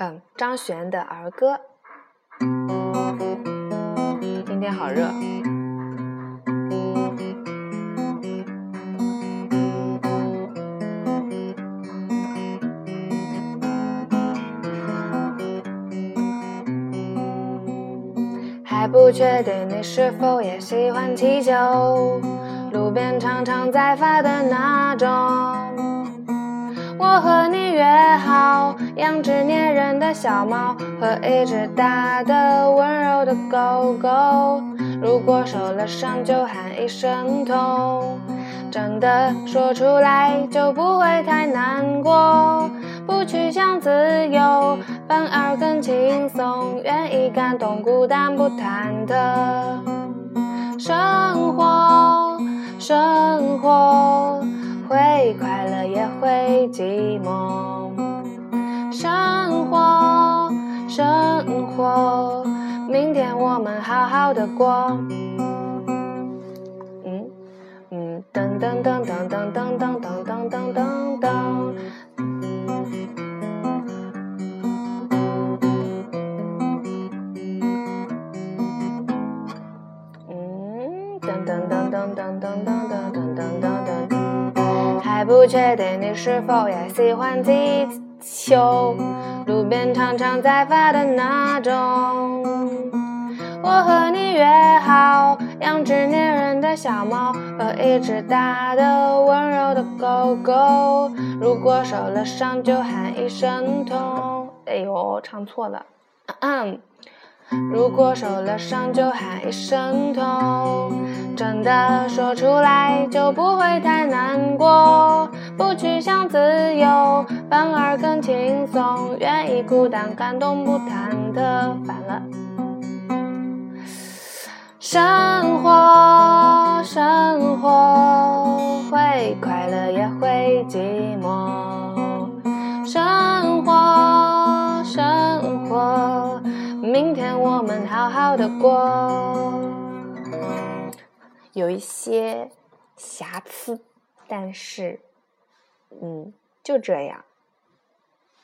嗯，张悬的儿歌。今天好热。还不确定你是否也喜欢气球，路边常常在发的那种。我和你约好，养只粘人的小猫和一只大的温柔的狗狗。如果受了伤，就喊一声痛。真的说出来就不会太难过，不去想自由，反而更轻松，愿意感动，孤单不忐忑。生活，生活，快乐也会寂寞。生活，生活，明天我们好好的过。噔噔噔噔噔噔噔噔噔噔噔。噔噔噔噔噔噔噔噔噔噔噔噔。不确定你是否也喜欢气球，路边常常在发的那种。我和你约好。养只粘人的小猫和一只大的温柔的狗狗，如果受了伤就喊一声痛。哎呦，唱错了。如果受了伤就喊一声痛，真的说出来就不会太难过。不去想自由，反而更轻松。愿意孤单感动不忐忑。反了。生活，生活，会快乐也会寂明天我们好好的过。有一些瑕疵，但是，嗯，就这样。